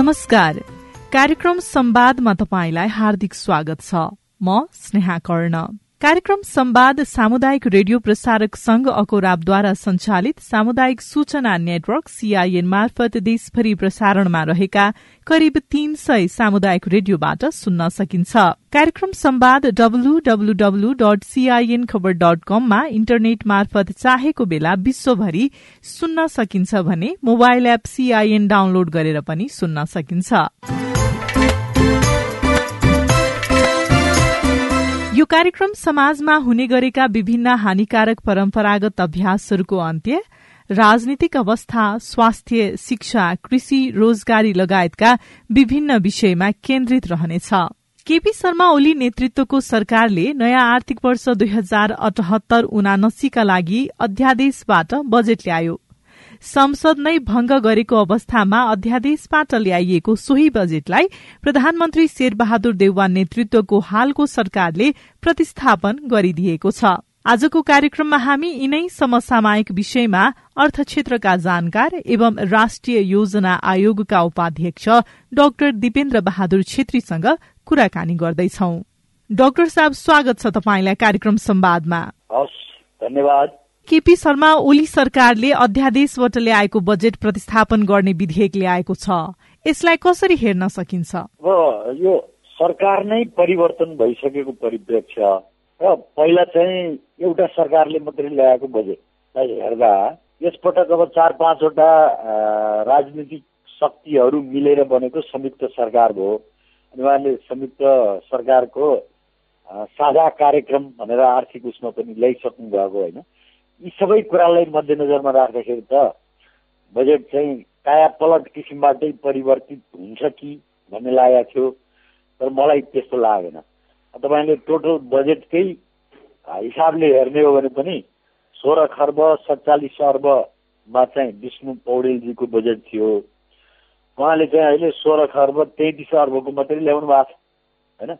नमस्कार। कार्यक्रम संवादमा तपाईँलाई हार्दिक स्वागत छ। म स्नेहा कर्ण। कार्यक्रम संवाद सामुदायिक रेडियो प्रसारक संघ अकोराबद्वारा संचालित सामुदायिक सूचना नेटवर्क सीआईएन मार्फत देशभरि प्रसारणमा रहेका करिब तीन सय सामुदायिक रेडियोबाट सुन्न सकिन्छ। कार्यक्रम संवाद डब्लूडब्लूडब्लू डट सीआईएन खबर डट कममा इन्टरनेट मार्फत चाहेको बेला विश्वभरि सुन्न सकिन्छ भने मोबाइल एप सीआईएन डाउनलोड गरेर पनि सुन्न सकिन्छ। यो कार्यक्रम समाजमा हुने गरेका विभिन्न हानिकारक परम्परागत अभ्यासहरूको अन्त्य राजनीतिक अवस्था स्वास्थ्य शिक्षा कृषि रोजगारी लगायतका विभिन्न विषयमा केन्द्रित रहनेछ। केपी शर्मा ओली नेतृत्वको सरकारले नयाँ आर्थिक वर्ष दुई हजार अठहत्तर उनासीका लागि अध्यादेशबाट बजेट ल्यायो। संसद नै भंग गरेको अवस्थामा अध्यादेशबाट ल्याइएको सोही बजेटलाई प्रधानमन्त्री शेरबहादुर देउवा नेतृत्वको हालको सरकारले प्रतिस्थापन गरिदिएको छ। आजको कार्यक्रममा हामी यिनै समसामयिक विषयमा अर्थ क्षेत्रका जानकार एवं राष्ट्रिय योजना आयोगका उपाध्यक्ष डाक्टर दिपेन्द्र बहादुर छेत्रीसँग कुराकानी गर्दैछौ। डाक्टर साहब स्वागत छ तपाईँलाई कार्यक्रम संवादमा धन्यवाद। केपी शर्मा ओली सरकारले अध्यादेशबाट ल्याएको बजेट प्रतिस्थापन गर्ने विधेयक ल्याएको छ। यसलाई कसरी हेर्न सकिन्छ? यो सरकार नै परिवर्तन भइसकेको परिप्रेक्ष्य र पहिला चाहिँ एउटा सरकारले मात्रै ल्याएको बजेटलाई हेर्दा यसपटक अब चार पाँचवटा राजनीतिक शक्तिहरू मिलेर बनेको संयुक्त सरकार भयो। अनि उहाँले संयुक्त सरकारको साझा कार्यक्रम भनेर आर्थिक उसमा पनि ल्याइसक्नु भएको होइन। यी सबै कुरालाई मध्यनजरमा राख्दाखेरि त बजेट चाहिँ काया पलट किसिमबाटै परिवर्तित हुन्छ कि भन्ने लागेको थियो तर मलाई त्यस्तो लागेन। तपाईँले टोटल बजेटकै हिसाबले हेर्ने हो भने पनि सोह्र खर्ब सत्तालिस अर्बमा चाहिँ विष्णु पौडेलजीको बजेट थियो। उहाँले चाहिँ अहिले सोह्र खर्ब तेत्तिस अर्बको मात्रै ल्याउनु भएको छ होइन?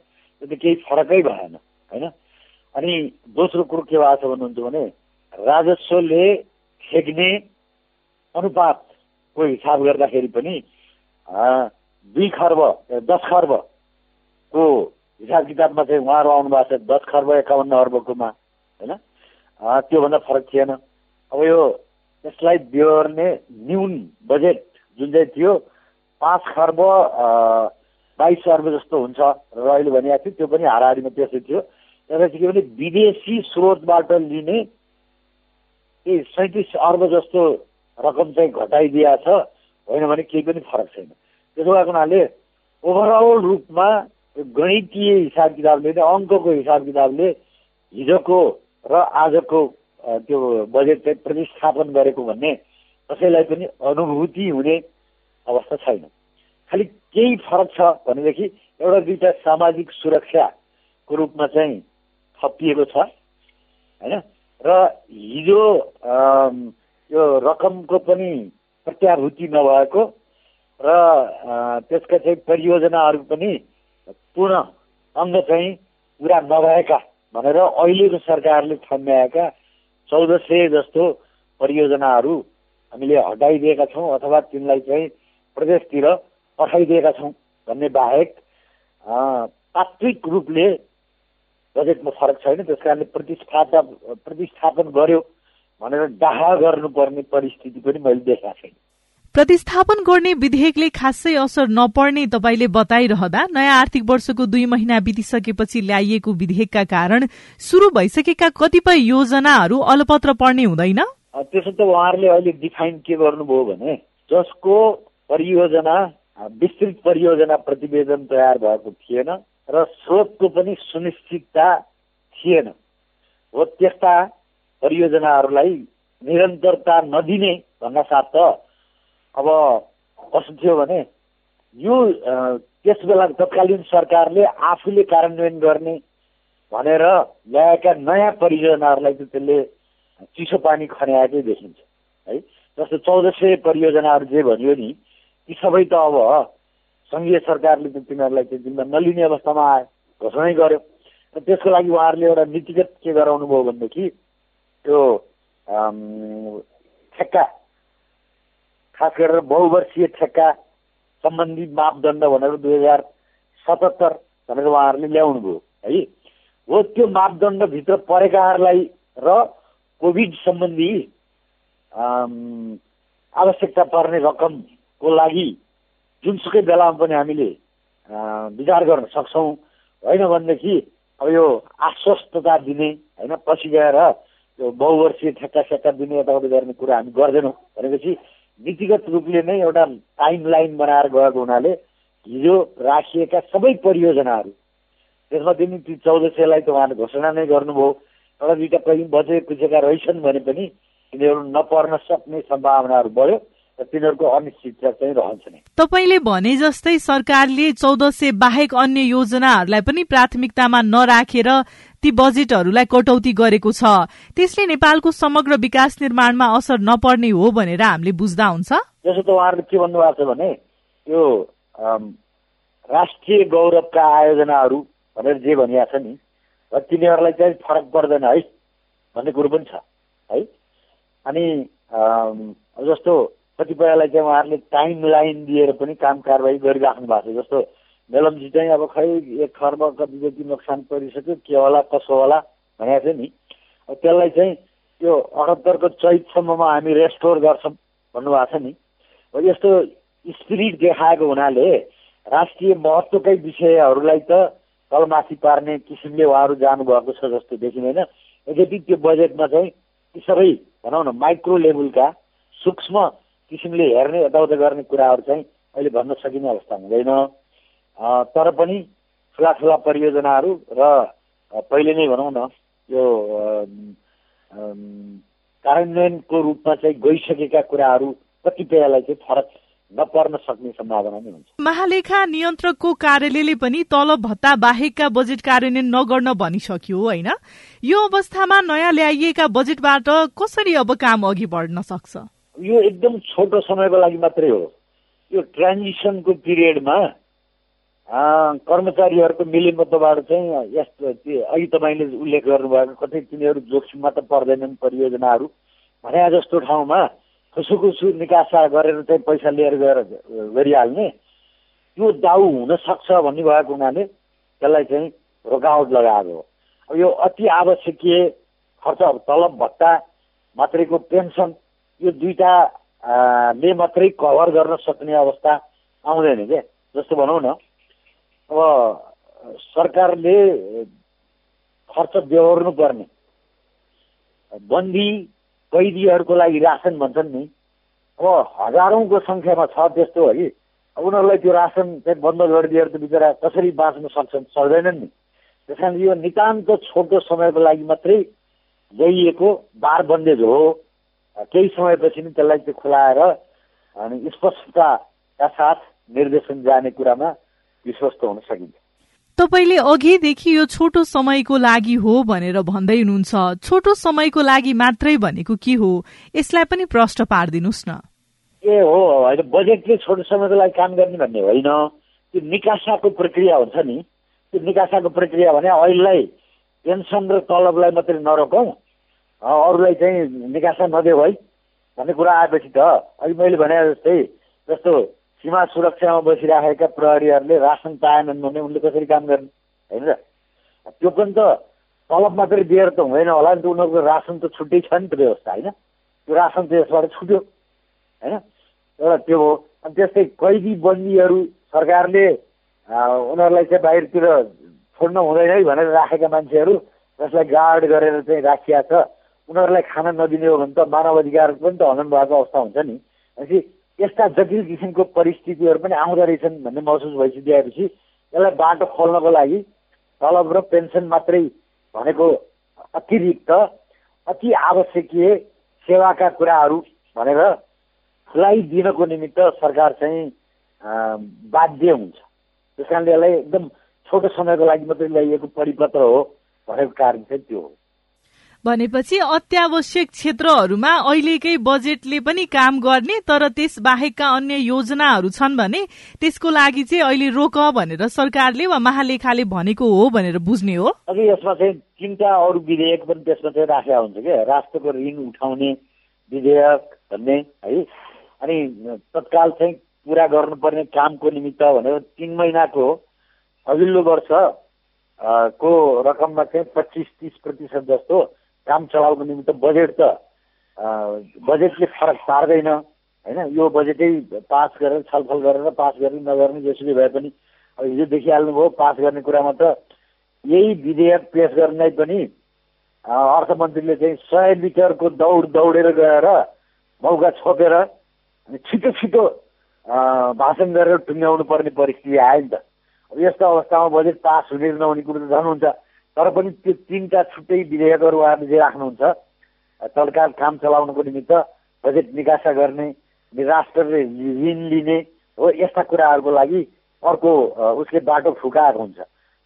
त्यो त केही फरकै भएन होइन? अनि दोस्रो कुरो के भएको छ भन्नुहुन्छ भने राजस्वले ठेक्ने अनुपातको हिसाब गर्दाखेरि पनि दुई खर्ब दस खर्बको हिसाब किताबमा चाहिँ उहाँहरू आउनु भएको छ दस खर्ब एकाउन्न अर्बकोमा होइन? त्योभन्दा फरक थिएन। अब यो यसलाई बिहोर्ने न्यून बजेट जुन चाहिँ थियो पाँच खर्ब बाइस अर्ब जस्तो हुन्छ र अहिले भनिएको थियो त्यो पनि हाराहारीमा त्यस्तै थियो। तर के भने विदेशी स्रोतबाट लिने यी सैँतिस अर्ब जस्तो रकम चाहिँ घटाइदिया छ होइन भने केही पनि फरक छैन। त्यसो भएको हुनाले ओभरअल रूपमा गणितीय हिसाब किताबले नै अङ्कको हिसाब किताबले हिजोको र आजको त्यो बजेट चाहिँ प्रतिस्थापन गरेको भन्ने कसैलाई पनि अनुभूति हुने अवस्था छैन। खालि केही फरक छ भनेदेखि एउटा दुईवटा सामाजिक सुरक्षाको रूपमा चाहिँ थपिएको छ होइन? र हिजो यो रकमको पनि प्रत्याभूति नभएको र त्यसका चाहिँ परियोजनाहरू पनि पूर्ण अङ्ग चाहिँ पुरा नभएका भनेर अहिलेको सरकारले थम्याएका चौध सय जस्तो परियोजनाहरू हामीले हटाइदिएका छौँ अथवा तिनलाई चाहिँ प्रदेशतिर पठाइदिएका छौँ भन्ने बाहेक तात्विक रूपले बजेटमा फरक छैन त्यस कारणले प्रतिस्पर्धा प्रतिस्थापन गर्यो भनेर डाहा गर्नुपर्ने परिस्थिति पनि मैले देखाएको छैन। प्रतिस्थापन गर्ने विधेयकले खासै असर नपर्ने तपाईँले बताइरहँदा नयाँ आर्थिक वर्षको दुई महिना बितिसकेपछि ल्याइएको विधेयकका कारण शुरू भइसकेका कतिपय योजनाहरू अलपत्र पर्ने हुँदैन? त्यसो त उहाँहरूले अहिले डिफाइन के गर्नुभयो भने जसको परियोजना विस्तृत परियोजना प्रतिवेदन तयार भएको थिएन र स्रोतको पनि सुनिश्चितता थिएन। हो त्यस्ता परियोजनाहरूलाई निरन्तरता नदिने भन्दा साथ त अब कस्तो थियो भने यो त्यस बेला तत्कालीन सरकारले आफूले कार्यान्वयन गर्ने भनेर ल्याएका नयाँ परियोजनाहरूलाई चाहिँ त्यसले चिसो पानी खन्याएकै देखिन्छ है? जस्तो चौध सय परियोजनाहरू जे भनियो नि ती सबै त अब सङ्घीय सरकारले त तिनीहरूलाई त्यो जिम्मा नलिने अवस्थामा आयो घोषणै गर्यो। र त्यसको लागि उहाँहरूले एउटा नीतिगत के गराउनु भयो भनेदेखि त्यो ठेक्का खास गरेर बहुवर्षीय ठेक्का सम्बन्धी मापदण्ड भनेर दुई हजार सतहत्तर भनेर उहाँहरूले ल्याउनु भयो है? हो त्यो मापदण्डभित्र परेकाहरूलाई र कोभिड सम्बन्धी आवश्यकता पर्ने रकमको लागि जुनसुकै बेलामा पनि हामीले विचार गर्न सक्छौँ। होइन भनेदेखि अब यो आश्वस्तता दिने होइन पछि गएर त्यो बहुवर्षीय ठेक्का सेक्का दिने यताउति गर्ने कुरा हामी गर्दैनौँ। भनेपछि नीतिगत रूपले नै एउटा टाइम लाइन बनाएर गएको हुनाले हिजो राखिएका सबै परियोजनाहरू त्यसमध्ये नि ती चौध सयलाई त उहाँले घोषणा नै गर्नुभयो एउटा दुइटा कहीँ बचे कुचेका रहेछन् भने पनि तिनीहरू नपर्न सक्ने सम्भावनाहरू बढ्यो। तिनीहरूको अनिश्चितता चाहिँ रहन्छ नै। तपाईँले भने जस्तै सरकारले चौध सय बाहेक अन्य योजनाहरूलाई पनि प्राथमिकतामा नराखेर ती बजेटहरूलाई कटौती गरेको छ। त्यसले नेपालको समग्र विकास निर्माणमा असर नपर्ने हो भनेर हामीले बुझ्दा हुन्छ? त्यसो त उहाँहरूले के भन्नुभएको छ भने यो राष्ट्रिय गौरवका आयोजनाहरू भनेर जे भनिएको छ नि र तिनीहरूलाई चाहिँ फरक पर्दैन है भन्ने कुरो पनि छ है? अनि जस्तो कतिपयलाई चाहिँ उहाँहरूले टाइम लाइन दिएर पनि काम कारवाही गरिराख्नु भएको छ। जस्तो मेलमजी चाहिँ अब खै एक खर्ब कति जति नोक्सान परिसक्यो के होला कसो होला भनेको थियो नि। त्यसलाई चाहिँ त्यो अठहत्तरको चैतसम्ममा हामी रेस्टोर गर्छौँ भन्नुभएको छ नि। यस्तो स्पिरिट देखाएको हुनाले राष्ट्रिय महत्त्वकै विषयहरूलाई त तलमाथि पार्ने किसिमले उहाँहरू जानुभएको छ जस्तो देखिँदैन। यद्यपि त्यो बजेटमा चाहिँ ती सबै भनौँ न माइक्रो लेभलका सूक्ष्म किसिमले हेर्ने यताउता गर्ने कुराहरू चाहिँ अहिले भन्न सकिने अवस्था हुँदैन। तर पनि ठुला ठुला परियोजनाहरू र पहिले नै भनौँ न यो कार्यान्वयनको रूपमा चाहिँ गइसकेका कुराहरू कतिपयलाई चाहिँ फरक नपर्न सक्ने सम्भावना नै हुन्छ। महालेखा नियन्त्रकको कार्यालयले पनि तलब भत्ता बाहेकका बजेट कार्यान्वयन नगर्न भनिसक्यो होइन? यो अवस्थामा नयाँ ल्याइएका बजेटबाट कसरी अब काम अघि बढ्न सक्छ? यो एकदम छोटो समयको लागि मात्रै हो। यो ट्रान्जिसनको पिरियडमा कर्मचारीहरूको मिलिमतबाट चाहिँ यस्तो अघि तपाईँले उल्लेख गर्नुभएको कतै तिनीहरू जोखिममा त पर्दैनन् परियोजनाहरू। भने जस्तो ठाउँमा खुसुखुसु निकासा गरेर चाहिँ पैसा लिएर गएर गरिहाल्ने त्यो दाउ हुनसक्छ भन्ने भएको हुनाले त्यसलाई चाहिँ रोकावट लगाएको हो। यो अति आवश्यकीय खर्च तलब भत्ता मात्रैको पेन्सन यो दुइटाले मात्रै कभर गर्न सक्ने अवस्था आउँदैन क्या जस्तो भनौँ न। अब सरकारले खर्च बेहोर्नु पर्ने बन्दी कैदीहरूको लागि रासन भन्छन् नि। अब हजारौँको सङ्ख्यामा छ त्यस्तो है। उनीहरूलाई त्यो रासन चाहिँ बन्द गरिदिएर त बिचरा कसरी बाँच्न सक्छन् सक्दैनन् नि। त्यस कारण यो नितान्त छोटो समयको लागि मात्रै ल्याइएको बार बन्देज हो। केही समयपछि नै त्यसलाई चाहिँ खुलाएर अनि स्पष्टताका साथ निर्देशन जाने कुरामा विश्वस्त हुन सकिन्छ। तपाईँले अघिदेखि यो छोटो समयको लागि हो भनेर भन्दै हुनुहुन्छ। छोटो समयको लागि मात्रै भनेको के हो? यसलाई पनि प्रश्न पारिदिनुहोस् न। ए हो होइन बजेटले छोटो समयको लागि काम गर्ने भन्ने होइन। त्यो निकासाको प्रक्रिया हुन्छ नि। त्यो निकासाको प्रक्रिया भने अहिलेलाई पेन्सन र तलबलाई मात्रै नरोकौँ। अरूलाई चाहिँ निकासा नदेऊ है भन्ने कुरा आएपछि त अघि मैले भने जस्तै जस्तो सीमा सुरक्षामा बसिराखेका प्रहरीहरूले रासन पाएनन् भने उनले कसरी काम गर्ने? होइन र त्यो पनि त तलब मात्रै दिएर त हुँदैन होला नि त उनीहरूको रासन त छुट्टै छ नि त व्यवस्था होइन? त्यो रासन त यसबाट छुट्यो होइन? एउटा त्यो हो अनि त्यस्तै कैदी बन्दीहरू सरकारले उनीहरूलाई चाहिँ बाहिरतिर छोड्न हुँदैन है भनेर राखेका मान्छेहरू जसलाई गार्ड गरेर चाहिँ राखिया छ उनीहरूलाई खाना नदिने हो भने त मानव अधिकार पनि त हनन भएको अवस्था हुन्छ नि। भनेपछि यस्ता जटिल किसिमको परिस्थितिहरू पनि आउँदो रहेछन् भन्ने महसुस भइसकेपछि यसलाई बाटो खोल्नको लागि तलब र पेन्सन मात्रै भनेको अतिरिक्त अति आवश्यकीय सेवाका कुराहरू भनेर खुलाइदिनको निमित्त सरकार चाहिँ बाध्य हुन्छ। त्यस कारणले यसलाई एकदम छोटो समयको लागि मात्रै ल्याइएको परिपत्र हो भनेको कारण चाहिँ त्यो हो। भनेपछि अत्यावश्यक क्षेत्रहरूमा अहिलेकै बजेटले पनि काम गर्ने तर त्यस बाहेकका अन्य योजनाहरू छन् भने त्यसको लागि चाहिँ अहिले रोक भनेर सरकारले वा महालेखाले भनेको हो भनेर बुझ्ने हो। अघि यसमा चाहिँ तिनवटा अरू विधेयक पनि त्यसमा चाहिँ राखेका हुन्छ क्या। राष्ट्रको ऋण उठाउने विधेयक भन्ने है। अनि तत्काल चाहिँ पुरा गर्नुपर्ने कामको निमित्त भनेर तिन महिनाको अघिल्लो वर्ष को रकममा चाहिँ पच्चिस तिस प्रतिशत जस्तो काम चलाउको निमित्त बजेट त बजेटले फरक पार्दैन होइन? यो बजेटै पास गरेर छलफल गरेर पास गर्ने नगर्ने जेसुकै भए पनि अब हिजो देखिहाल्नुभयो पास गर्ने कुरामा त यही विधेयक पेस गर्नलाई पनि अर्थमन्त्रीले चाहिँ सय मिटरको दौड दौडेर गएर मौका छोपेर छिटो छिटो भाषण गरेर टुङ्ग्याउनु पर्ने परिस्थिति आयो नि त। अब यस्तो अवस्थामा बजेट पास हुने नहुने कुरो त झन् हुन्छ। तर पनि त्यो तिनवटा छुट्टै विधेयकहरू उहाँहरूले जे राख्नुहुन्छ तत्काल काम चलाउनको निमित्त बजेट निकासा गर्ने राष्ट्रले ऋण लिने हो यस्ता कुराहरूको लागि अर्को उसले बाटो फुकाएको हुन्छ।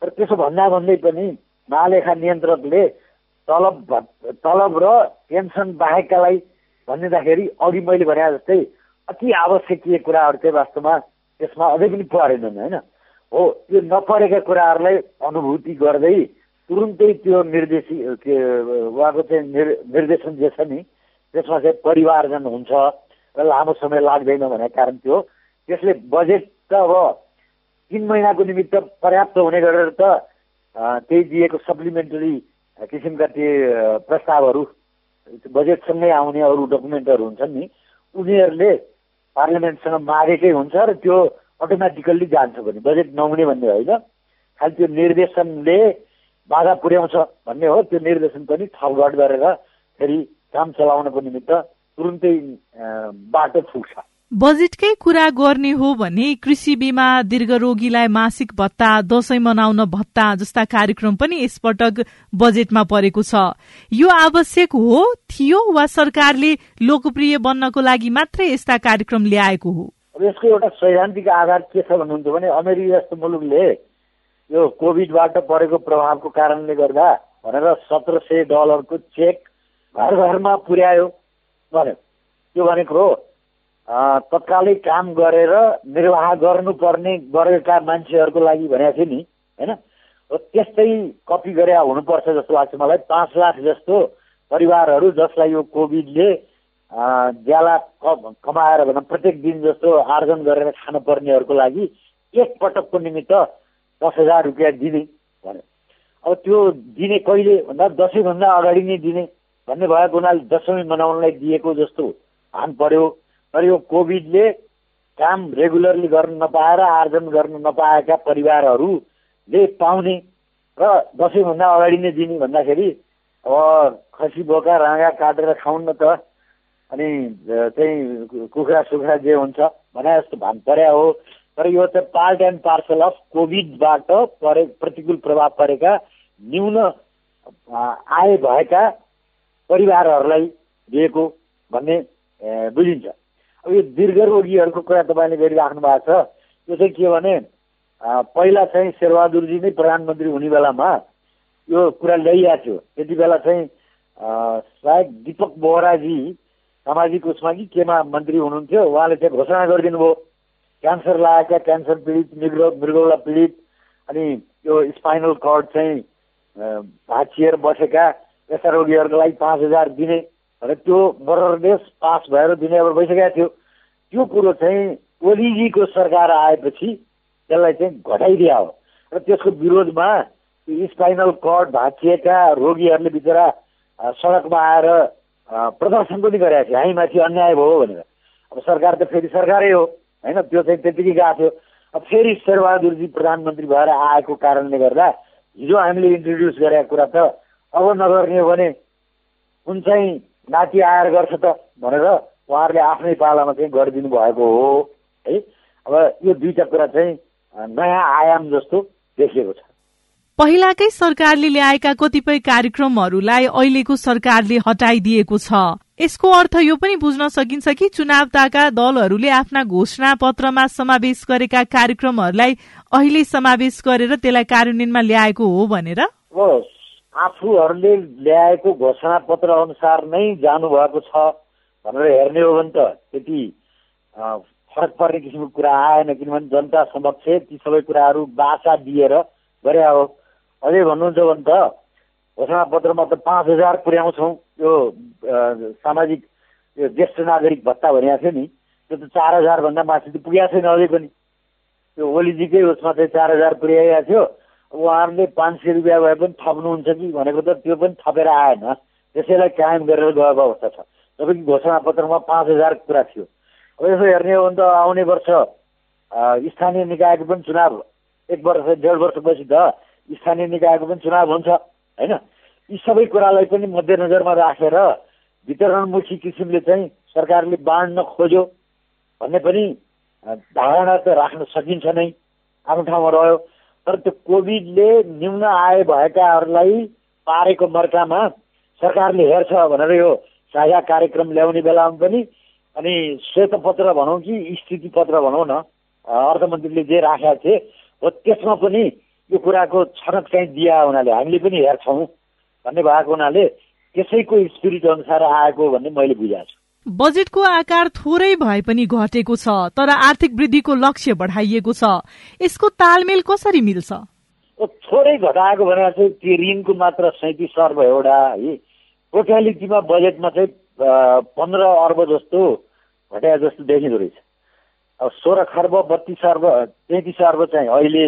तर त्यसो भन्दा भन्दै पनि महालेखा नियन्त्रकले तलब तलब र पेन्सन बाहेककालाई भनिदिँदाखेरि अघि मैले भने जस्तै अति आवश्यकीय कुराहरू चाहिँ वास्तवमा त्यसमा अझै पनि परेनन् होइन? हो त्यो नपरेका कुराहरूलाई अनुभूति गर्दै तुरुन्तै त्यो निर्देशी उहाँको चाहिँ निर् निर्देशन जे छ नि त्यसमा चाहिँ परिवारजन हुन्छ र लामो समय लाग्दैन भनेको कारण थियो त्यसले बजेट त अब तिन महिनाको निमित्त पर्याप्त हुने गरेर त त्यही दिएको सप्लिमेन्टरी किसिमका त्यो प्रस्तावहरू बजेटसँगै आउने अरू डकुमेन्टहरू हुन्छन् नि उनीहरूले पार्लियामेन्टसँग मागेकै हुन्छ र त्यो अटोमेटिकल्ली जान्छ भने बजेट नहुने भन्ने होइन। खालि त्यो निर्देशनले बाधा पुर्याउँछ भन्ने हो। त्यो निर्देशन पनि थपघट गरेर फेरि काम चलाउनको निमित्त तुरुन्तै बाटो फुक्छ। बजेटकै कुरा गर्ने हो भने कृषि बीमा दीर्घ रोगीलाई मासिक भत्ता दशैं मनाउन भत्ता जस्ता कार्यक्रम पनि यसपटक बजेटमा परेको छ। यो आवश्यक हो थियो वा सरकारले लोकप्रिय बन्नको लागि मात्रै यस्ता कार्यक्रम ल्याएको हो? यसको एउटा सैद्धान्तिक आधार के छ भन्नुहुन्छ भने अमेरिका जस्तो मुलुकले यो कोभिडबाट परेको प्रभावको कारणले गर्दा भनेर सत्र सय डलरको चेक घर घरमा पुर्यायो। भन्यो। त्यो भनेको हो तत्कालै काम गरेर निर्वाह गर्नुपर्ने गरेका मान्छेहरूको लागि भनेको थियो नि होइन? त्यस्तै कपी गरे हुनुपर्छ जस्तो लाग्छ मलाई। पाँच लाख जस्तो परिवारहरू जसलाई यो कोभिडले ज्याला कमाएर भनौँ प्रत्येक दिन जस्तो आर्जन गरेर खानुपर्नेहरूको लागि एकपटकको निमित्त दस हजार रुपियाँ दिने भने अब त्यो दिने कहिले भन्दा दसैँभन्दा अगाडि नै दिने भन्ने भएको हुनाले दसैँ मनाउनलाई दिएको जस्तो हान पर्यो। तर यो कोभिडले काम रेगुलरली गर्न नपाएर आर्जन गर्न नपाएका परिवारहरूले पाउने र दसैँभन्दा अगाडि नै दिने भन्दाखेरि अब खसी बोका राँगा काटेर खाउन् न त अनि चाहिँ कुखुरा सुखुरा जे हुन्छ भने जस्तो भान पर्या हो। तर यो चाहिँ पार्ट एन्ड पार्सल अफ कोभिडबाट परे प्रतिकूल प्रभाव परेका न्यून आय भएका परिवारहरूलाई दिएको भन्ने बुझिन्छ। अब यो दीर्घ रोगीहरूको कुरा तपाईँले गरिराख्नु भएको छ। यो चाहिँ के भने पहिला चाहिँ शेरबहादुरजी नै प्रधानमन्त्री हुने बेलामा यो कुरा ल्याइएको थियो। त्यति बेला चाहिँ सायद दिपक बोहराजी सामाजिक उसमा कि केमा मन्त्री हुनुहुन्थ्यो उहाँले चाहिँ घोषणा गरिदिनु भयो क्यान्सर लागेका क्यान्सर पीडित मृग मृगौला पीडित अनि यो स्पाइनल कर्ड चाहिँ भाँचिएर बसेका यस्ता रोगीहरूको लागि पाँच हजार दिने र त्यो बरदेश पास भएर दिने अब भइसकेको थियो। त्यो कुरो चाहिँ ओलीजीको सरकार आएपछि त्यसलाई चाहिँ घटाइदिया हो। र त्यसको विरोधमा स्पाइनल कर्ड भाँचिएका रोगीहरूले बिचरा सडकमा आएर प्रदर्शन पनि गरेका थिए। हामीमाथि अन्याय भयो भनेर। अब सरकार त फेरि सरकारै हो। होइन त्यो चाहिँ त्यतिकै गएको थियो। फेरि शेरबहादुरजी प्रधानमन्त्री भएर आएको कारणले गर्दा हिजो हामीले इन्ट्रोड्युस गरेका कुरा त अब नगर्ने हो भने कुन चाहिँ नाति आएर गर्छ त भनेर उहाँहरूले आफ्नै पालामा चाहिँ गरिदिनु भएको हो है? अब यो दुईवटा कुरा चाहिँ नयाँ आयाम जस्तो देखिएको छ। पहिलाकै सरकारले ल्याएका कतिपय कार्यक्रमहरूलाई अहिलेको सरकारले हटाइदिएको छ। यसको अर्थ यो पनि बुझ्न सकिन्छ कि चुनावताका दलहरूले आफ्ना घोषणा पत्रमा समावेश गरेका कार्यक्रमहरूलाई अहिले समावेश गरेर त्यसलाई कार्यान्वयनमा ल्याएको हो भनेर? आफूहरूले ल्याएको घोषणा पत्र अनुसार नै जानुभएको छ भनेर हेर्ने हो भने त त्यति फरक पर्ने किसिमको कुरा आएन किनभने जनता समक्ष ती सबै कुराहरू बाचा दिएर गरे हो। अझै भन्नुहुन्छ भने त घोषणापत्रमा त पाँच हजार पुर्याउँछौँ। यो सामाजिक यो ज्येष्ठ नागरिक भत्ता भनेको थियो नि त्यो त चार हजारभन्दा माथि त पुगेको छैन अझै पनि। त्यो ओलीजीकै उसमा चाहिँ चार हजार पुर्याइएको थियो। उहाँहरूले पाँच सय रुपियाँ भए पनि थप्नुहुन्छ कि भनेको त त्यो पनि थपेर आएन। त्यसैलाई कायम गरेर गएको अवस्था छ। तपाईँको घोषणा पत्रमा पाँच हजार कुरा थियो। अब यसो हेर्ने हो भने त आउने वर्ष स्थानीय निकायको पनि चुनाव एक वर्ष डेढ वर्षपछि त स्थानीय निकायको पनि चुनाव हुन्छ। होइन? यी सबै कुरालाई पनि मध्यनजरमा राखेर वितरणमुखी किसिमले चाहिँ सरकारले बाँड्न खोज्यो भन्ने पनि धारणा त राख्न सकिन्छ नै। आफ्नो ठाउँमा रह्यो। तर त्यो कोभिडले न्यून आय भएकाहरूलाई पारेको मर्कामा सरकारले हेर्छ भनेर यो साझा कार्यक्रम ल्याउने बेलामा पनि अनि श्वेतपत्र भनौँ कि स्थिति पत्र भनौँ न अर्थमन्त्रीले जे राखेका थिए हो त्यसमा पनि यो कुराको छनक चाहिँ दिया हुनाले हामीले पनि हेर्छौँ भन्ने भएको हुनाले त्यसैको स्पिरिट अनुसार आएको भन्ने मैले बुझाएको छु। बजेटको आकार थोरै भए पनि घटेको छ तर आर्थिक वृद्धिको लक्ष्य बढाइएको छ। यसको तालमेल कसरी मिल्छ? थोरै घटाएको भनेर चाहिँ त्यो ऋणको मात्र सैतिस अर्ब एउटा है। टोटालिटीमा बजेटमा चाहिँ पन्ध्र अर्ब जस्तो घटाए जस्तो देखिँदो रहेछ। अब सोह्र खर्ब बत्तिस अर्ब तेत्तिस अर्ब चाहिँ अहिले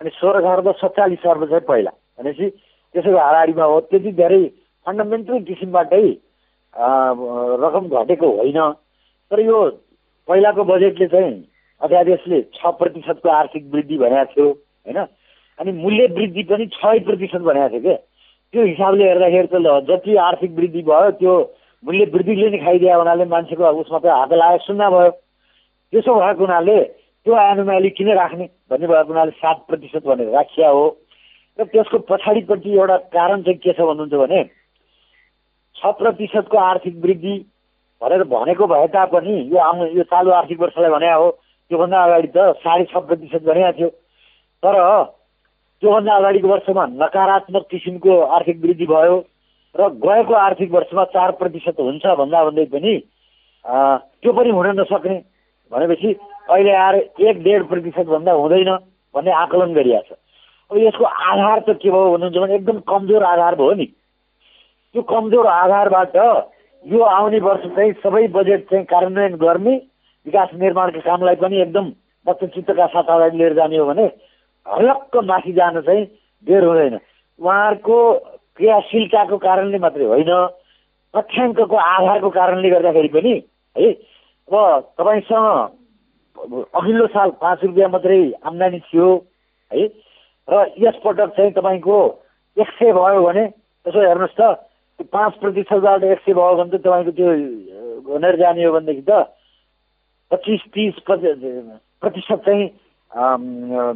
अनि सोह्र खर्ब सत्तालिस अर्ब चाहिँ पहिला। भनेपछि त्यसैको अगाडिमा हो। त्यति धेरै फन्डामेन्टल किसिमबाटै रकम घटेको होइन। तर यो पहिलाको बजेटले चाहिँ अध्यादेशले छ प्रतिशतको आर्थिक वृद्धि भनेको थियो होइन? अनि मूल्य वृद्धि पनि छ प्रतिशत भनेको थियो क्या त्यो हिसाबले हेर्दाखेरि त ल जति आर्थिक वृद्धि भयो त्यो मूल्य वृद्धिले नै खाइदियो हुनाले मान्छेको उसमा त हात लगाएर सुन्न भयो। त्यसो भएको हुनाले त्यो एनुमाली किन राख्ने? भन्ने भएको हुनाले सात प्रतिशत भनेर राखिया हो। र त्यसको पछाडिपट्टि एउटा कारण चाहिँ के छ भन्नुहुन्छ भने छ प्रतिशतको आर्थिक वृद्धि भनेर भनेको भए तापनि यो आउनु यो चालु आर्थिक वर्षलाई भने हो त्योभन्दा अगाडि त साढे छ प्रतिशत भनेको थियो। तर त्योभन्दा अगाडिको वर्षमा नकारात्मक किसिमको आर्थिक वृद्धि भयो र गएको आर्थिक वर्षमा चार प्रतिशत हुन्छ भन्दा भन्दै पनि त्यो पनि हुन नसक्ने। भनेपछि अहिले आएर एक डेढ प्रतिशतभन्दा हुँदैन भन्ने आकलन छ। अब यसको आधार त के भयो भन्नुहुन्छ भने एकदम कमजोर आधार भयो नि। त्यो कमजोर आधारबाट यो आउने वर्ष चाहिँ सबै बजेट चाहिँ कार्यान्वयन गर्ने विकास निर्माणका कामलाई पनि एकदम चित्तका साथ अगाडि लिएर जाने हो भने हलक्क माथि जान चाहिँ बेर हुँदैन। उहाँहरूको क्रियाशीलताको कारणले मात्रै होइन तथ्याङ्कको आधारको कारणले गर्दाखेरि पनि है अब तपाईँसँग अघिल्लो साल पाँच रुपियाँ मात्रै आम्दानी थियो है? र यसपटक चाहिँ तपाईँको एक सय भयो भने यसो हेर्नुहोस् त पाँच प्रतिशतबाट एक सय भयो भने त तपाईँको त्यो भनेर जाने हो भनेदेखि त पच्चिस तिस प्रतिशत चाहिँ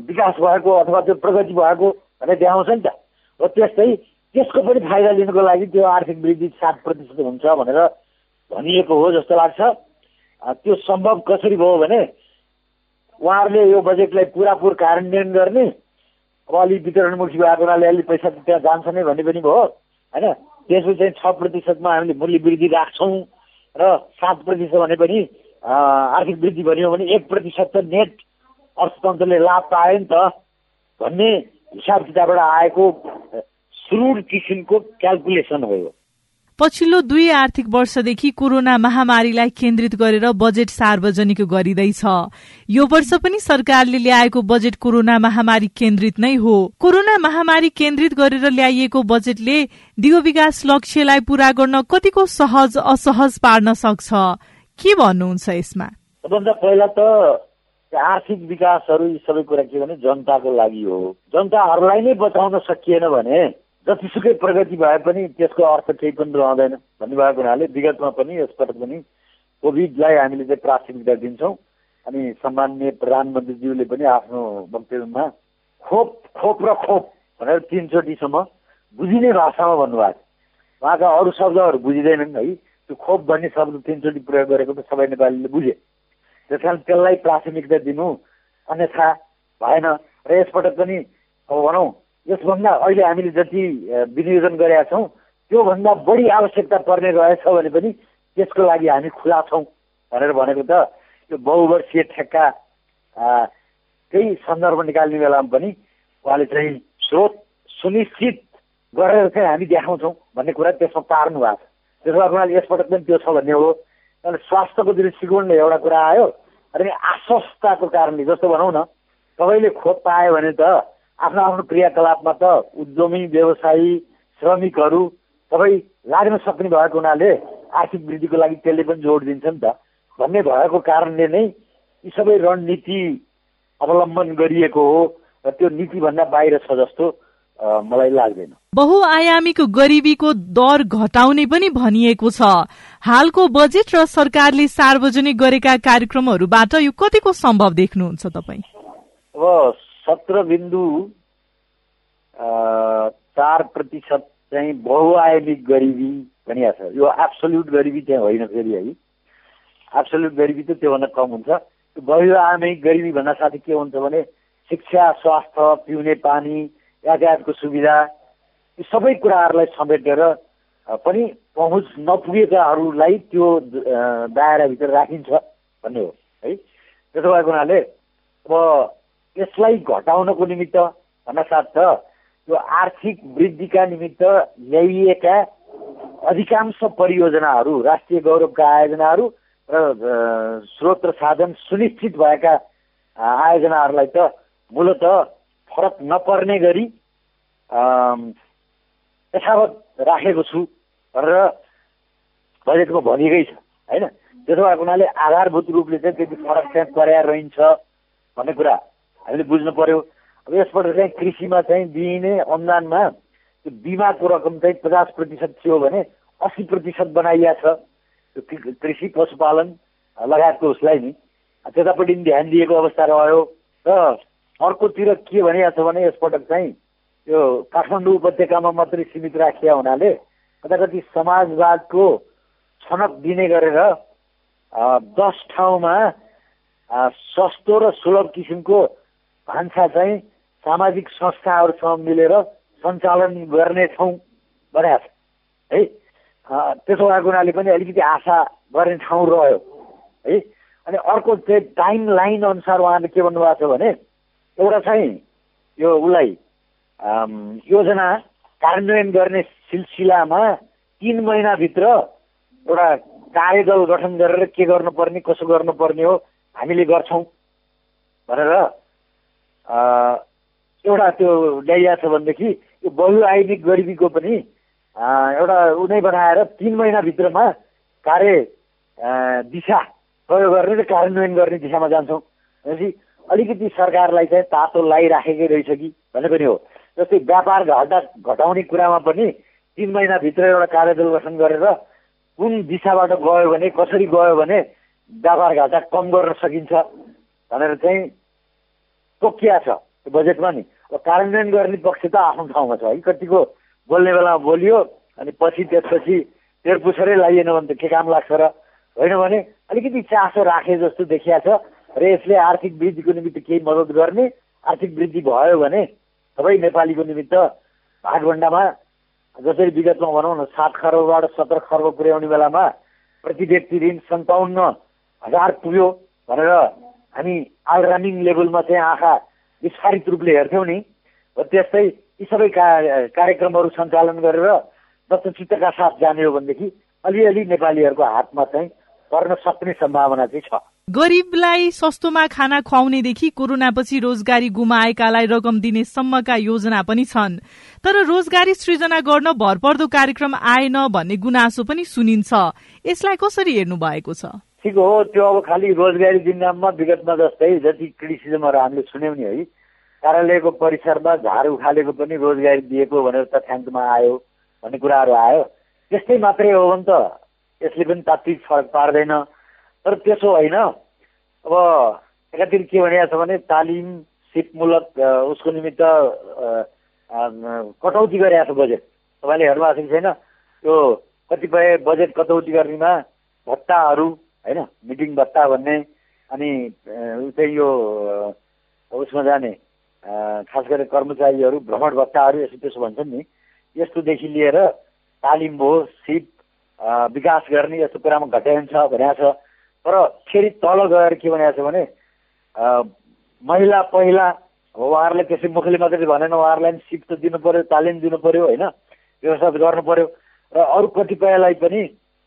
विकास भएको अथवा त्यो प्रगति भएको भनेर देखाउँछ नि त। हो त्यस्तै त्यसको पनि फाइदा लिनुको लागि त्यो आर्थिक वृद्धि सात प्रतिशत हुन्छ भनेर भनिएको हो जस्तो लाग्छ। त्यो सम्भव कसरी भयो भने उहाँहरूले यो बजेटलाई पुरापुर कार्यान्वयन गर्ने अब अलिक वितरणमुखी भएको हुनाले अलिक पैसा त्यहाँ जान्छ नै भन्ने पनि भयो होइन? त्यसपछि चाहिँ छ प्रतिशतमा हामीले मूल्य वृद्धि राख्छौँ र सात प्रतिशत भने पनि आर्थिक वृद्धि भन्यो भने एक प्रतिशत त नेट अर्थतन्त्रले लाभ पायो नि त भन्ने हिसाब किताबबाट आएको सुरुड किसिमको क्यालकुलेसन हो पछिल्लो दुई आर्थिक वर्षदेखि कोरोना महामारीलाई केन्द्रित गरेर बजेट सार्वजनिक गरिँदैछ। यो वर्ष पनि सरकारले ल्याएको बजेट कोरोना महामारी केन्द्रित नै हो। कोरोना महामारी केन्द्रित गरेर ल्याइएको बजेटले दिगो विकास लक्ष्यलाई पूरा गर्न कतिको सहज असहज पार्न सक्छ। के भन्नुहुन्छ यसमा? पहिला त आर्थिक विकासहरू सबै कुरा के भने जनताको लागि हो। जनताहरूलाई नै बचाउन सकिएन भने जतिसुकै प्रगति भए पनि त्यसको अर्थ केही पनि रहँदैन भन्नुभएको हुनाले विगतमा पनि यसपटक पनि कोभिडलाई हामीले चाहिँ प्राथमिकता दिन्छौँ अनि सम्मान्य प्रधानमन्त्रीज्यूले पनि आफ्नो वक्तव्यमा खोप खोप र खोप भनेर तिनचोटिसम्म बुझिने भाषामा भन्नुभएको उहाँका अरू शब्दहरू बुझिँदैनन् है। त्यो खोप भन्ने शब्द तिनचोटि प्रयोग गरेको त सबै नेपालीले बुझे। त्यस कारण त्यसलाई प्राथमिकता दिनु अन्यथा भएन। र यसपटक पनि अब भनौँ यसभन्दा अहिले हामीले जति विनियोजन गरेका छौँ त्योभन्दा बढी आवश्यकता पर्ने रहेछ भने पनि त्यसको लागि हामी खुला छौँ भनेर भनेको त यो बहुवर्षीय ठेक्का केही सन्दर्भ निकाल्ने बेलामा पनि उहाँले चाहिँ स्रोत सुनिश्चित गरेर चाहिँ हामी देखाउँछौँ भन्ने कुरा त्यसमा पार्नु भएको छ। त्यसो भए यसपटक पनि त्यो छ भन्ने हो। स्वास्थ्यको दृष्टिकोणले एउटा कुरा आयो अनि आश्वस्ताको कारणले जस्तो भनौँ न तपाईँले खोप पायो भने त आफ्नो आफ्नो क्रियाकलापमा त उद्यमी व्यवसायी श्रमिकहरू सबै लाग्न सक्ने भएको हुनाले आर्थिक वृद्धिको लागि त्यसले पनि जोड दिन्छ नि त। भन्ने भएको कारणले नै यी सबै रणनीति अवलम्बन गरिएको हो र त्यो नीतिभन्दा बाहिर छ जस्तो मलाई लाग्दैन। बहुआयामिक गरिबीको दर घटाउने पनि भनिएको छ। हालको बजेट र सरकारले सार्वजनिक गरेका कार्यक्रमहरूबाट यो कतिको सम्भव देख्नुहुन्छ तपाईँ? अब सत्र बिन्दु चार प्रतिशत चाहिँ बहुआयामिक गरिबी भनिएको छ। यो एब्सोल्युट गरिबी चाहिँ होइन फेरि है। एब्सोल्युट गरिबी त त्योभन्दा कम हुन्छ। बहुआयामिक गरिबी भन्दा साथै के हुन्छ भने शिक्षा स्वास्थ्य पिउने पानी यातायातको सुविधा यी सबै कुराहरूलाई समेटेर पनि पहुँच नपुगेकाहरूलाई त्यो दायराभित्र राखिन्छ भन्ने हो है। त्यसो भएको हुनाले अब यसलाई घटाउनको निमित्त भन्नासाथ यो आर्थिक वृद्धिका निमित्त ल्याइएका अधिकांश परियोजनाहरू राष्ट्रिय गौरवका आयोजनाहरू र स्रोत र साधन सुनिश्चित भएका आयोजनाहरूलाई त मूलत फरक नपर्ने गरी यथावत राखेको छु भनेर बजेटमा भनिएकै छ होइन? त्यसो भएको हुनाले आधारभूत रूपले चाहिँ त्यति फरक चाहिँ पर्या रहन्छ भन्ने कुरा हामीले बुझ्नु पर्यो। अब यसबाट चाहिँ कृषिमा चाहिँ दिइने अनुदानमा त्यो बिमाको रकम चाहिँ पचास प्रतिशत थियो भने अस्सी प्रतिशत बनाइया छ। त्यो कृषि पशुपालन लगायतको उसलाई नि। त्यतापट्टि पनि ध्यान दिएको अवस्था रह्यो। र अर्कोतिर के भनिएको छ भने यसपटक चाहिँ यो काठमाडौँ उपत्यकामा मात्रै सीमित राखिया हुनाले कता कति समाजवादको छनक दिने गरेर दस ठाउँमा सस्तो र सुलभ किसिमको भान्सा चाहिँ सामाजिक संस्थाहरूसँग मिलेर सञ्चालन गर्नेछौँ भनेको छ। है? त्यसो भएको हुनाले पनि अलिकति आशा गर्ने ठाउँ रह्यो। है? अनि अर्को चाहिँ टाइम लाइन अनुसार उहाँले के भन्नुभएको छ भने एउटा चाहिँ यो उसलाई योजना कार्यान्वयन गर्ने सिलसिलामा तिन महिनाभित्र एउटा कार्यदल गठन गरेर के गर्नुपर्ने कसो गर्नुपर्ने हो हामीले गर्छौँ भनेर एउटा त्यो ल्याइएको छ भनेदेखि यो बहुआयनिक गरिबीको पनि एउटा उनै बनाएर तिन महिनाभित्रमा कार्य दिशा प्रयोग गर्ने र कार्यान्वयन गर्ने दिशामा जान्छौँ। भनेपछि अलिकति सरकारलाई चाहिँ तातो लगाइराखेकै रहेछ कि भन्ने पनि हो। जस्तै व्यापार घाटा घटाउने कुरामा पनि तिन महिनाभित्र एउटा कार्यदल गठन गरेर कुन दिशाबाट गयो भने कसरी गयो भने व्यापार घाटा कम गर्न सकिन्छ भनेर चाहिँ तोकिया छ? बजेटमा नि। कार्यान्वयन गर्ने पक्ष त आफ्नो ठाउँमा छ। है कतिको बोल्ने बेलामा बोलियो अनि पछि त्यसपछि तेर पुछरै लगाइएन भने त के काम लाग्छ र? होइन भने अलिकति चासो राखे जस्तो देखिया छ र यसले आर्थिक वृद्धिको निमित्त केही मद्दत गर्ने आर्थिक वृद्धि भयो भने सबै नेपालीको निमित्त भागभन्डामा जसरी विगतमा भनौँ न सात खर्बबाट सत्र खर्ब पुर्याउने बेलामा प्रति व्यक्ति ऋण सन्ताउन्न हजार पुग्यो भनेर हामी अलरानिङ लेभलमा चाहिँ आँखा विस्तारित रूपले हेर्थ्यौँ नि। त्यस्तै यी सबै का कार्यक्रमहरू सञ्चालन गरेर दत्तचित्तका साथ जाने हो भनेदेखि अलिअलि नेपालीहरूको हातमा चाहिँ पर्न सक्ने सम्भावना चाहिँ छ। गरीबलाई सस्तोमा खाना खुवाउनेदेखि कोरोनापछि रोजगारी गुमाएकालाई रकम दिने सम्मका योजना पनि छन्। तर रोजगारी सृजना गर्न भरपर्दो कार्यक्रम आएन भन्ने गुनासो पनि सुनिन्छ। यसलाई कसरी हेर्नु भएको छ? ठिक हो त्यो अब खालि रोजगारी दिन नाममा विगतमा जस्तै जति क्रिटिसिजमहरू हामीले सुन्यौँ नि है कार्यालयको परिसरमा झार उखालेको पनि रोजगारी दिएको भनेर तथ्याङ्कमा आयो भन्ने कुराहरू आयो। त्यस्तै मात्रै हो भने त यसले पनि तात्विक फरक पार्दैन। तर त्यसो होइन अब एकातिर के भनिएको छ भने तालिम सिपमूलक उसको निमित्त कटौती गरिरहेको छ बजेट। तपाईँले हेर्नुभएको छ कि छैन? त्यो कतिपय बजेट कटौती गर्नेमा भत्ताहरू होइन? मिटिङ भत्ता भन्ने अनि चाहिँ यो उसमा जाने खास गरेर कर्मचारीहरू भ्रमण भत्ताहरू यसो त्यसो भन्छन् नि। यस्तोदेखि लिएर तालिम भयो सिप विकास गर्ने यस्तो कुरामा घटाइन्छ भनेको छ। तर फेरि तल गएर के भनेको छ भने महिला पहिला उहाँहरूलाई त्यसै मुखले मात्रै भनेन उहाँहरूलाई पनि सिप त दिनु पऱ्यो तालिम दिनु पऱ्यो होइन? व्यवस्था गर्नु पऱ्यो र अरू कतिपयलाई पनि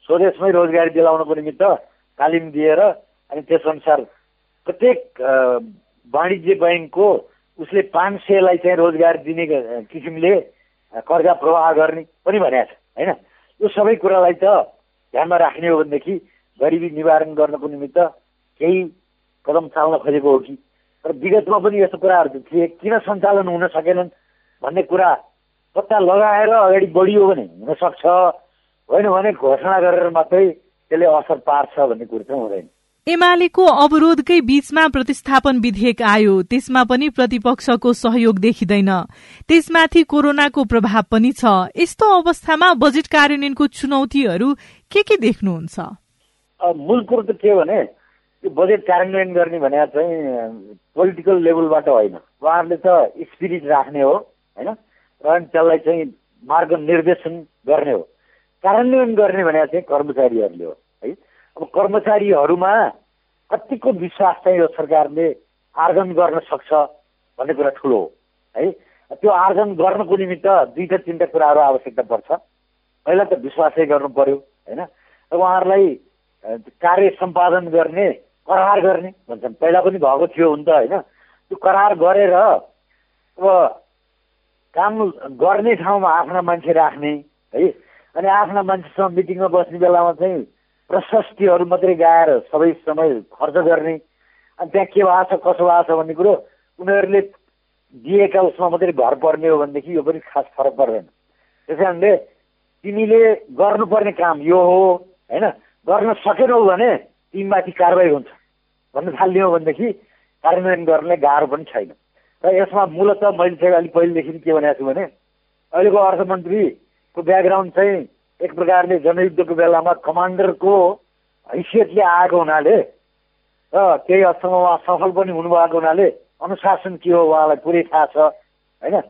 स्वदेशमै रोजगारी दिलाउनको निमित्त तालिम दिएर अनि त्यसअनुसार प्रत्येक वाणिज्य ब्याङ्कको उसले पाँच सयलाई चाहिँ रोजगार दिने किसिमले कर्जा प्रवाह गर्ने पनि भनेको छ होइन? यो सबै कुरालाई त ध्यानमा राख्ने हो भनेदेखि गरिबी निवारण गर्नको निमित्त केही कदम चाल्न खोजेको हो कि? तर विगतमा पनि यस्तो कुराहरू थिए किन सञ्चालन हुन सकेनन् भन्ने कुरा पत्ता लगाएर अगाडि बढियो भने हुनसक्छ। होइन भने घोषणा गरेर मात्रै त्यसले असर पार्छ भन्ने कुरो चाहिँ हुँदैन। एमालेको अवरोधकै बीचमा प्रतिस्थापन विधेयक आयो त्यसमा पनि प्रतिपक्षको सहयोग देखिँदैन। त्यसमाथि कोरोनाको प्रभाव पनि छ। यस्तो अवस्थामा बजेट कार्यान्वयनको चुनौतीहरू के के देख्नुहुन्छ? मूल कुरो त के भने यो बजेट कार्यान्वयन गर्ने भने चाहिँ पोलिटिकल लेभलबाट होइन। उहाँहरूले त स्पिरिट राख्ने हो होइन? र त्यसलाई चाहिँ मार्ग निर्देशन गर्ने हो। कार्यान्वयन गर्ने भने चाहिँ कर्मचारीहरूले हो है। अब कर्मचारीहरूमा कतिको विश्वास चाहिँ यो सरकारले आर्जन गर्न सक्छ भन्ने कुरा ठुलो हो है। त्यो आर्जन गर्नको निमित्त दुईवटा तिनवटा कुराहरू आवश्यकता पर्छ। पहिला त विश्वासै गर्नु पर्यो होइन। उहाँहरूलाई कार्य सम्पादन गर्ने करार गर्ने भन्छन्। पहिला पनि भएको थियो हुन त होइन। त्यो करार गरेर अब काम गर्ने ठाउँमा आफ्ना मान्छे राख्ने है। अनि आफ्ना मान्छेसँग मिटिङमा बस्ने बेलामा चाहिँ प्रशस्तिहरू मात्रै गाएर सबै समय खर्च गर्ने अनि त्यहाँ के भएको छ कसो भएको छ भन्ने कुरो उनीहरूले दिएका उसमा मात्रै भर पर्ने हो भनेदेखि यो पनि खास फरक पर्दैन। त्यस कारणले तिमीले गर्नुपर्ने काम यो हो होइन? गर्न सकेनौ भने तिमीमाथि कारवाही हुन्छ। भन्नु थाल्ने हो भनेदेखि कार्यान्वयन गर्ने गाह्रो पनि छैन। र यसमा मूलत मैले चाहिँ अलिक पहिलेदेखि के भनेको छु भने अहिलेको अर्थमन्त्रीको ब्याकग्राउन्ड चाहिँ एक प्रकारले जनयुद्धको बेलामा कमान्डरको हैसियतले आएको हुनाले र केही हदसम्म उहाँ सफल पनि हुनुभएको हुनाले अनुशासन के हो उहाँलाई पुरै थाहा छ होइन?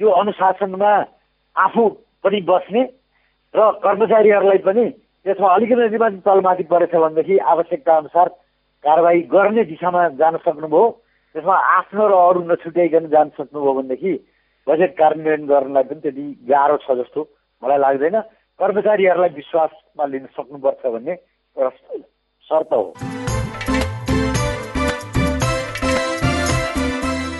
त्यो अनुशासनमा आफू पनि बस्ने र कर्मचारीहरूलाई पनि त्यसमा अलिकति माथि तलमाथि परेछ भनेदेखि आवश्यकता अनुसार कारवाही गर्ने दिशामा जान सक्नुभयो। त्यसमा आफ्नो र अरू नछुट्याइकन जान सक्नुभयो भनेदेखि बजेट कार्यान्वयन गर्नलाई पनि त्यति गाह्रो छ जस्तो मलाई लाग्दैन। कर्मचारीहरूलाई विश्वासमा लिन सक्नुपर्छ भन्ने एउटा शर्त हो।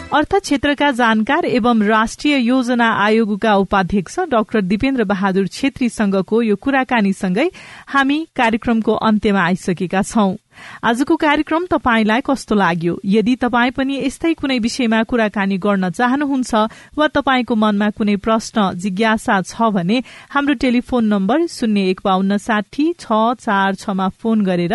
अर्थ क्षेत्रका जानकार एवं राष्ट्रिय योजना आयोगका उपाध्यक्ष डाक्टर दिपेन्द्र बहादुर छेत्रीसँगको यो कुराकानीसँगै हामी कार्यक्रमको अन्त्यमा आइसकेका छौं। आजको कार्यक्रम तपाईंलाई कस्तो लाग्यो? यदि तपाई पनि यस्तै कुनै विषयमा कुराकानी गर्न चाहनुहुन्छ वा तपाईँको मनमा कुनै प्रश्न जिज्ञासा छ भने हाम्रो टेलिफोन नम्बर शून्य एक बान्न साठी छ चार छमा फोन गरेर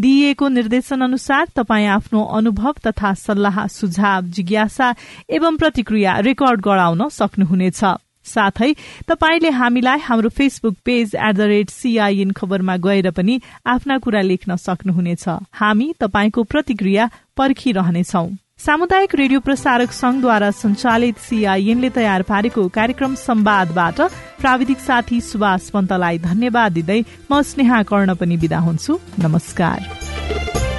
दिइएको निर्देशन अनुसार तपाई आफ्नो अनुभव तथा सल्लाह सुझाव जिज्ञासा एवं प्रतिक्रिया रेकर्ड गराउन सक्नुहुनेछ। साथै तपाईँले हामीलाई हाम्रो Facebook page at the rate CIN खबरमा गएर पनि आफ्ना कुरा लेख्न सक्नुहुनेछ। हामी तपाईँको प्रतिक्रिया पर्खिरहनेछौ। सामुदायिक रेडियो प्रसारक संघद्वारा संचालित सीआईएनले तयार पारेको कार्यक्रम संवादबाट प्राविधिक साथी सुभाष पन्तलाई धन्यवाद दिँदै म स्नेहा कर्ण पनि विदा हुन्छु। नमस्कार।